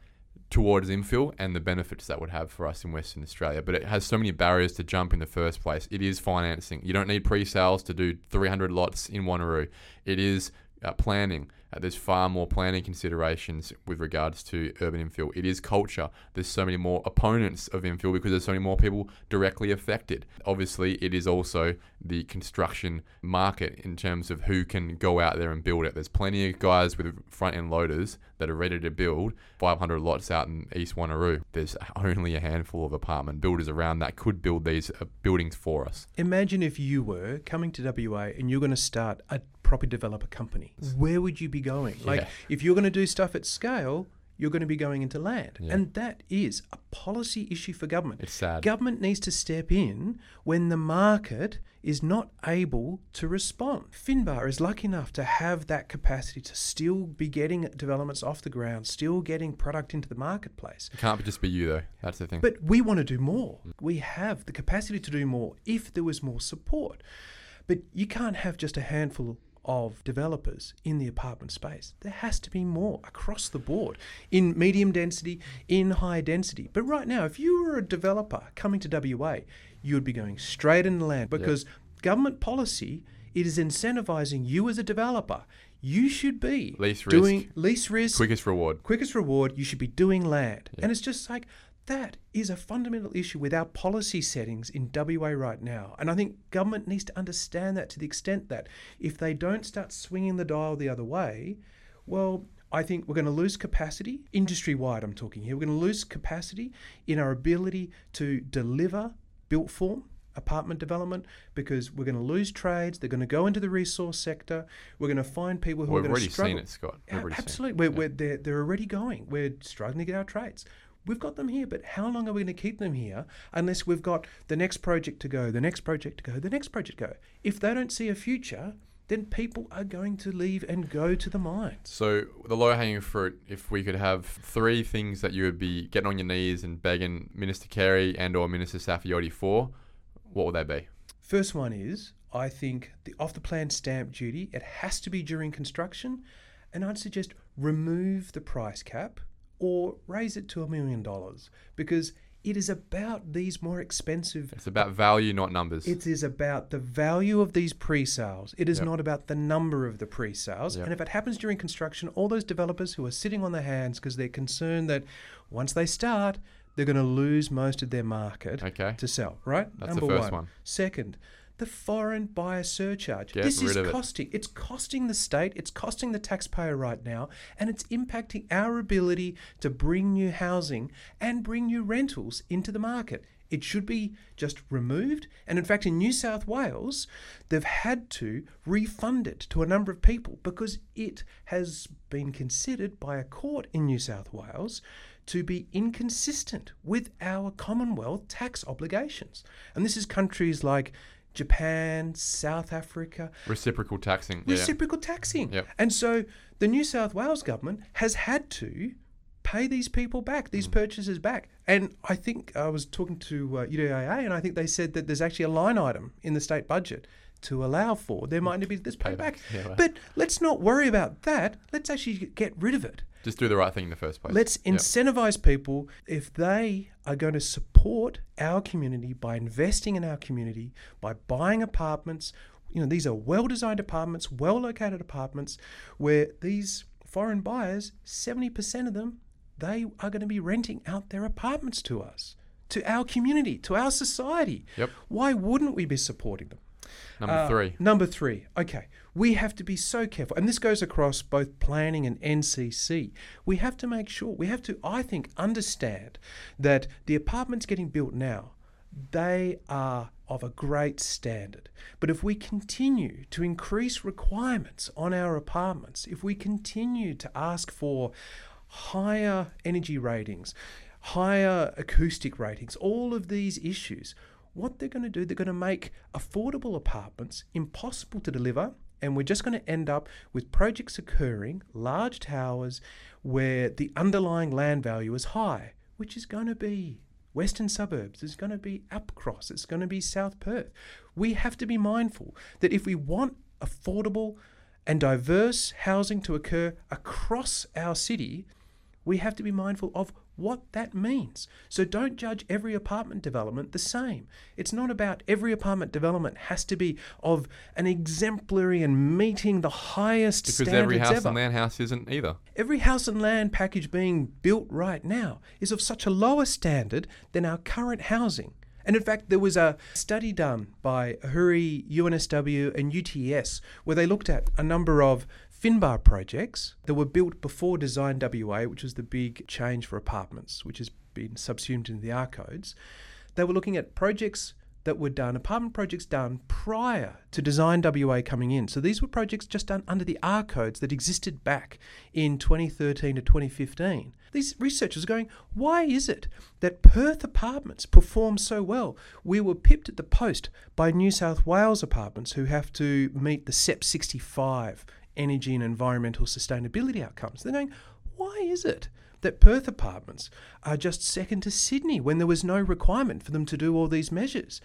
towards infill and the benefits that would have for us in Western Australia. But it has so many barriers to jump in the first place. It is financing. You don't need pre-sales to do 300 lots in Wanneroo. It is uh, planning. Uh, there's far more planning considerations with regards to urban infill. It is culture. There's so many more opponents of infill because there's so many more people directly affected. Obviously, it is also the construction market in terms of who can go out there and build it. There's plenty of guys with front end loaders that are ready to build 500 lots out in East Wanneroo. There's only a handful of apartment builders around that could build these uh, buildings for us. Imagine if you were coming to WA and you're going to start a property developer company. Mm. Where would you be going? Like, Yeah. if you're going to do stuff at scale, you're going to be going into land. Yeah. And that is a policy issue for government. It's sad. Government needs to step in when the market is not able to respond. Finbar is lucky enough to have that capacity to still be getting developments off the ground, still getting product into the marketplace. It can't just be you though. That's the thing. But we want to do more. Mm. We have the capacity to do more if there was more support. But you can't have just a handful of developers in the apartment space. There has to be more across the board in medium density, in high density. But right now, if you were a developer coming to WA, you would be going straight into land because government policy it is incentivizing you as a developer. You should be Least doing risk. least risk, Quickest reward. quickest reward, you should be doing land. And it's just like that is a fundamental issue with our policy settings in WA right now. And I think government needs to understand that to the extent that if they don't start swinging the dial the other way, well, I think we're going to lose capacity, industry wide, I'm talking here. We're going to lose capacity in our ability to deliver built form apartment development because we're going to lose trades. They're going to go into the resource sector. We're going to find people who We've are going already to struggle. seen it, Scott. We've Yeah, already absolutely. We're, we're, they're, they're already going. We're struggling to get our trades. We've got them here, but how long are we going to keep them here unless we've got the next project to go, the next project to go, the next project to go? If they don't see a future, then people are going to leave and go to the mines. So the low hanging fruit, if we could have three things that you would be getting on your knees and begging Minister Carey and or Minister Saffioti for, what would they be? First one is I think the off the plan stamp duty, it has to be during construction, and I'd suggest remove the price cap or raise it to a million dollars because it is about these more expensive It's about value, not numbers. It is about the value of these pre-sales. It is Yep. not about the number of the pre-sales. Yep. And if it happens during construction, all those developers who are sitting on their hands because they're concerned that once they start, they're going to lose most of their market Okay. to sell. Right? That's the Number first one. Second, the foreign buyer surcharge. Get this is of it. costing. It's costing the state. It's costing the taxpayer right now, and it's impacting our ability to bring new housing and bring new rentals into the market. It should be just removed. And in fact, in New South Wales, they've had to refund it to a number of people because it has been considered by a court in New South Wales to be inconsistent with our Commonwealth tax obligations. And this is countries like Japan, South Africa, Reciprocal taxing. Yeah. reciprocal taxing. Yep. And so the New South Wales government has had to pay these people back, Mm. these purchasers back. And I think I was talking to uh, UDIA, and I think they said that there's actually a line item in the state budget to allow for there might be this payback. Yeah, right. But let's not worry about that. Let's actually get rid of it. Just do the right thing in the first place. Let's Yep. people if they are going to support our community by investing in our community, by buying apartments. You know, these are well designed apartments, well located apartments where these foreign buyers, 70% of them, they are going to be renting out their apartments to us, to our community, to our society. Yep. Why wouldn't we be supporting them? Number Uh, three. Number three. Okay. We have to be so careful. And this goes across both planning and NCC. We have to make sure, we have to, I think, understand that the apartments getting built now, they are of a great standard. But if we continue to increase requirements on our apartments, if we continue to ask for higher energy ratings, higher acoustic ratings, all of these issues, what they're going to do, they're going to make affordable apartments impossible to deliver. And we're just going to end up with projects occurring, large towers, where the underlying land value is high, which is going to be western suburbs, it's going to be Applecross, it's going to be South Perth. We have to be mindful that if we want affordable and diverse housing to occur across our city, we have to be mindful of what that means. So don't judge every apartment development the same. It's not about every apartment development has to be of an exemplary and meeting the highest Because standards every house ever. and land house isn't either. Every house and land package being built right now is of such a lower standard than our current housing. And in fact, there was a study done by AHURI, UNSW, and UTS where they looked at a number of Finbar projects that were built before Design WA, which was the big change for apartments, which has been subsumed into the R codes. They were looking at projects that were done, apartment projects done prior to Design WA coming in. So these were projects just done under the R codes that existed back in 2013 to 2015. These researchers are going, why is it that Perth apartments perform so well? We were pipped at the post by New South Wales apartments who have to meet the SEPP 65 energy and environmental sustainability outcomes. They're going, why is it that Perth apartments are just second to Sydney when there was no requirement for them to do all these measures?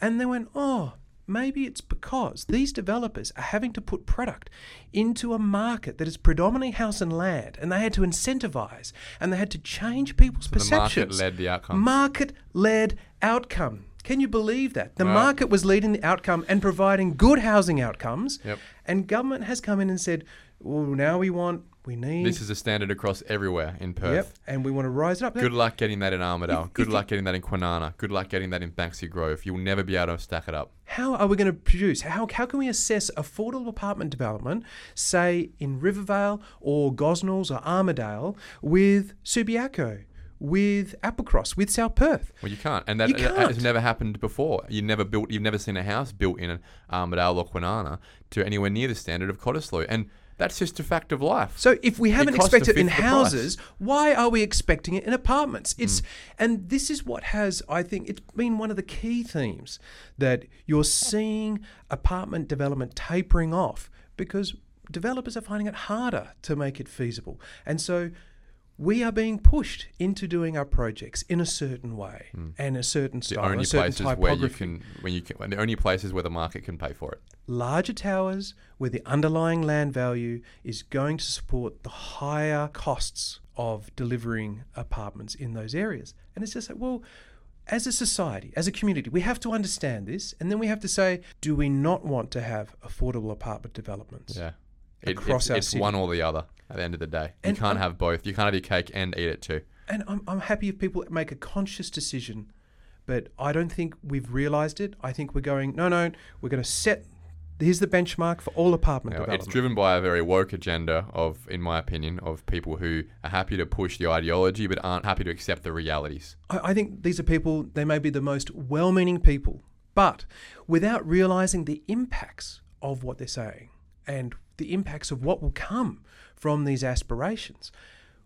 And they went, oh, maybe it's because these developers are having to put product into a market that is predominantly house and land, and they had to incentivize and they had to change people's So the market perceptions. led the outcomes. Market led outcome. Can you believe that? The Wow. market was leading the outcome and providing good housing outcomes. Yep. And government has come in and said, well, now we want, we need. This is a standard across everywhere in Perth. Yep. And we want to rise it up. Good luck getting that in Armadale. If- Good if luck getting that in Kwinana. Good luck getting that in Banksia Grove. You'll never be able to stack it up. How are we going to produce? How, how can we assess affordable apartment development, say in Rivervale or Gosnells or Armadale, with Subiaco, with Applecross, with South Perth? Well, you can't, and that You that has can't. never happened before. You've never built, you've never seen a house built in Armadale or Kwinana to anywhere near the standard of Cottesloe, and that's just a fact of life. So if we haven't a expected it in the price. houses, why are we expecting it in apartments? It's Mm. and this is what has I think it's been one of the key themes that you're seeing apartment development tapering off because developers are finding it harder to make it feasible. And so we are being pushed into doing our projects in a certain way and a certain Mm. the style, only a certain places where you typography can, when you can, the only places where the market can pay for it. larger towers where the underlying land value is going to support the higher costs of delivering apartments in those areas. And it's just like, well, as a society, as a community, we have to understand this, and then we have to say, do we not want to have affordable apartment developments? Yeah, it, Across it's, our it's city. one or the other. At the end of the day, And you can't I'm- have both. You can't have your cake and eat it too. And I'm, I'm happy if people make a conscious decision, but I don't think we've realised it. I think we're going, no, no, we're going to set, here's the benchmark for all apartment know, it's driven by a very woke agenda of, in my opinion, of people who are happy to push the ideology but aren't happy to accept the realities. I, I think these are people, they may be the most well meaning people, but without realizing the impacts of what they're saying and the impacts of what will come from these aspirations.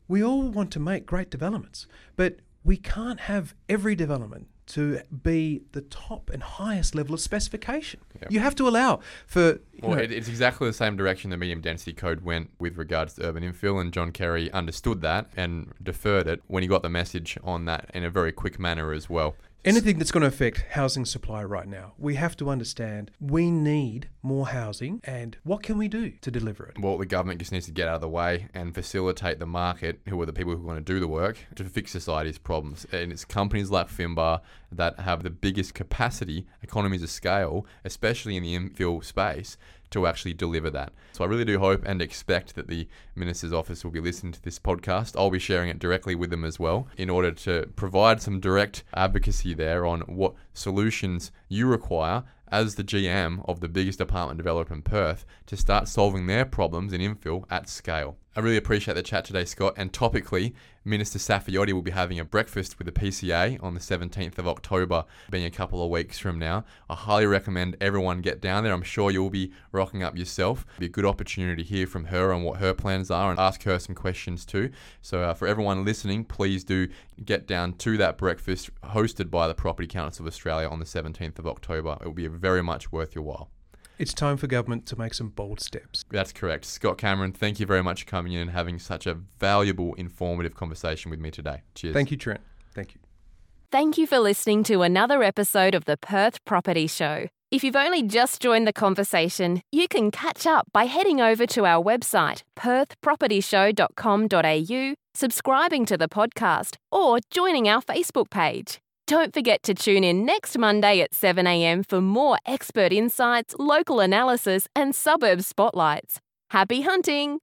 We all want to make great developments, but we can't have every development to be the top and highest level of specification. Yeah. You have to allow for. Well, know, it, it's exactly the same direction the medium density code went with regards to urban infill, and John Carey understood that and deferred it when he got the message on that in a very quick manner as well. Anything that's going to affect housing supply right now, we have to understand we need more housing and what can we do to deliver it? Well, the government just needs to get out of the way and facilitate the market, who are the people who want to do the work, to fix society's problems. And it's companies like Finbar that have the biggest capacity, economies of scale, especially in the infill space, to actually deliver that. So I really do hope and expect that the Minister's office will be listening to this podcast. I'll be sharing it directly with them as well in order to provide some direct advocacy there on what solutions you require as the GM of the biggest apartment developer in Perth to start solving their problems in infill at scale. I really appreciate the chat today, Scott. And topically, Minister Saffioti will be having a breakfast with the PCA on the 17th of October, being a couple of weeks from now. I highly recommend everyone get down there. I'm sure you'll be rocking up yourself. It'll be a good opportunity to hear from her on what her plans are and ask her some questions too. So, uh, for everyone listening, please do get down to that breakfast hosted by the Property Council of Australia on the 17th of October. It will be very much worth your while. It's time for government to make some bold steps. That's correct. Scott Cameron, thank you very much for coming in and having such a valuable, informative conversation with me today. Cheers. Thank you, Trent. Thank you. Thank you for listening to another episode of the Perth Property Show. If you've only just joined the conversation, you can catch up by heading over to our website, perthpropertyshow.com.au, subscribing to the podcast, or joining our Facebook page. Don't forget to tune in next Monday at 7am for more expert insights, local analysis, and suburb spotlights. Happy hunting!